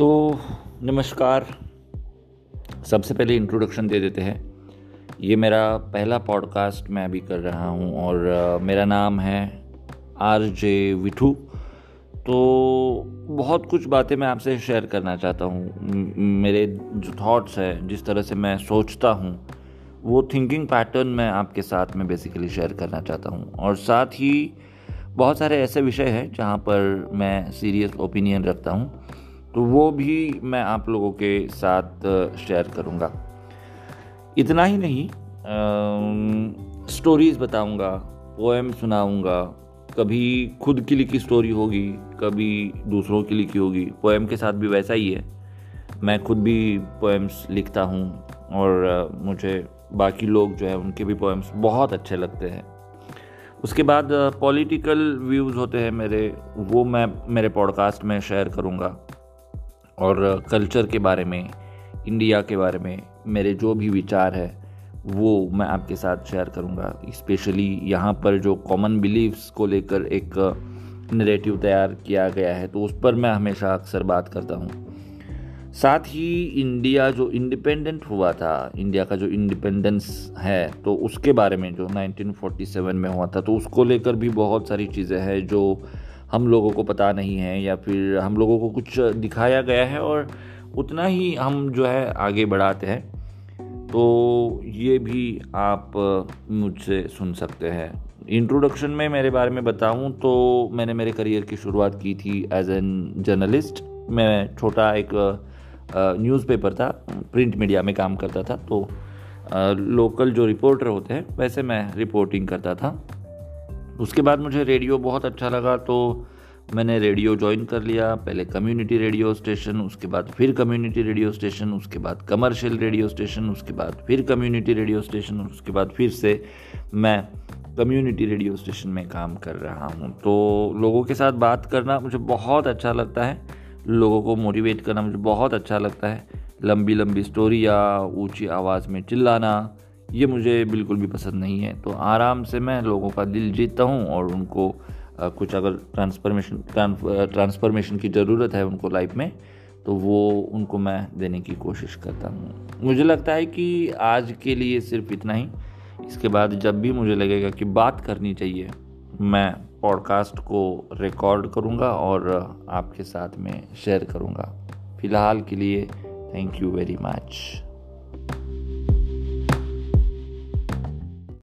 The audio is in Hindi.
तो नमस्कार। सबसे पहले इंट्रोडक्शन दे देते हैं। ये मेरा पहला पॉडकास्ट मैं अभी कर रहा हूँ और मेरा नाम है आर जे विठू। तो बहुत कुछ बातें मैं आपसे शेयर करना चाहता हूँ। मेरे जो थॉट्स हैं, जिस तरह से मैं सोचता हूँ, वो थिंकिंग पैटर्न मैं आपके साथ में बेसिकली शेयर करना चाहता हूँ। और साथ ही बहुत सारे ऐसे विषय हैं जहाँ पर मैं सीरियस ओपिनियन रखता हूँ। तो वो भी मैं आप लोगों के साथ शेयर करूँगा। इतना ही नहीं स्टोरीज़ बताऊँगा पोएम सुनाऊँगा। कभी खुद की लिखी स्टोरी होगी, कभी दूसरों की लिखी होगी। पोएम के साथ भी वैसा ही है। मैं खुद भी पोएम्स लिखता हूँ और मुझे बाकी लोग जो है, उनके भी पोएम्स बहुत अच्छे लगते हैं। उसके बाद पॉलिटिकल व्यूज़ होते हैं मेरे, वो मैं, मेरे पॉडकास्ट में शेयर करूँगा। और कल्चर के बारे में, इंडिया के बारे में, मेरे जो भी विचार है, वो मैं आपके साथ शेयर करूँगा। स्पेशली यहाँ पर जो कॉमन बिलीव्स को लेकर एक नरेटिव तैयार किया गया है तो उस पर मैं हमेशा अक्सर बात करता हूँ। साथ ही इंडिया जो इंडिपेंडेंट हुआ था, इंडिया का जो इंडिपेंडेंस है तो उसके बारे में जो 1947 में हुआ था तो उसको लेकर भी बहुत सारी चीज़ें हैं जो हम लोगों को पता नहीं है या फिर हम लोगों को कुछ दिखाया गया है और उतना ही हम जो है आगे बढ़ाते हैं। तो ये भी आप मुझसे सुन सकते हैं। इंट्रोडक्शन में मेरे बारे में बताऊँ तो मैंने मेरे करियर की शुरुआत की थी एज एन जर्नलिस्ट मैं छोटा एक न्यूज़पेपर था प्रिंट मीडिया में काम करता था तो लोकल जो रिपोर्टर होते हैं, वैसे मैं रिपोर्टिंग करता था। उसके बाद मुझे रेडियो बहुत अच्छा लगा तो मैंने रेडियो ज्वाइन कर लिया, पहले कम्युनिटी रेडियो स्टेशन उसके बाद फिर कम्युनिटी रेडियो स्टेशन उसके बाद कमर्शियल रेडियो स्टेशन उसके बाद फिर कम्युनिटी रेडियो स्टेशन उसके बाद फिर से मैं कम्युनिटी रेडियो स्टेशन में काम कर रहा हूँ। तो लोगों के साथ बात करना मुझे बहुत अच्छा लगता है, लोगों को मोटिवेट करना मुझे बहुत अच्छा लगता है। लंबी लंबी स्टोरी या ऊँची आवाज़ में चिल्लाना ये मुझे बिल्कुल भी पसंद नहीं है। तो आराम से मैं लोगों का दिल जीतता हूँ और उनको कुछ अगर ट्रांसफॉर्मेशन ट्रांसफॉर्मेशन की ज़रूरत है उनको लाइफ में तो वो उनको मैं देने की कोशिश करता हूँ। मुझे लगता है कि आज के लिए सिर्फ़ इतना ही। इसके बाद जब भी मुझे लगेगा कि बात करनी चाहिए, मैं पॉडकास्ट को रिकॉर्ड करूँगा और आपके साथ में शेयर करूँगा। फ़िलहाल के लिए थैंक यू वेरी मच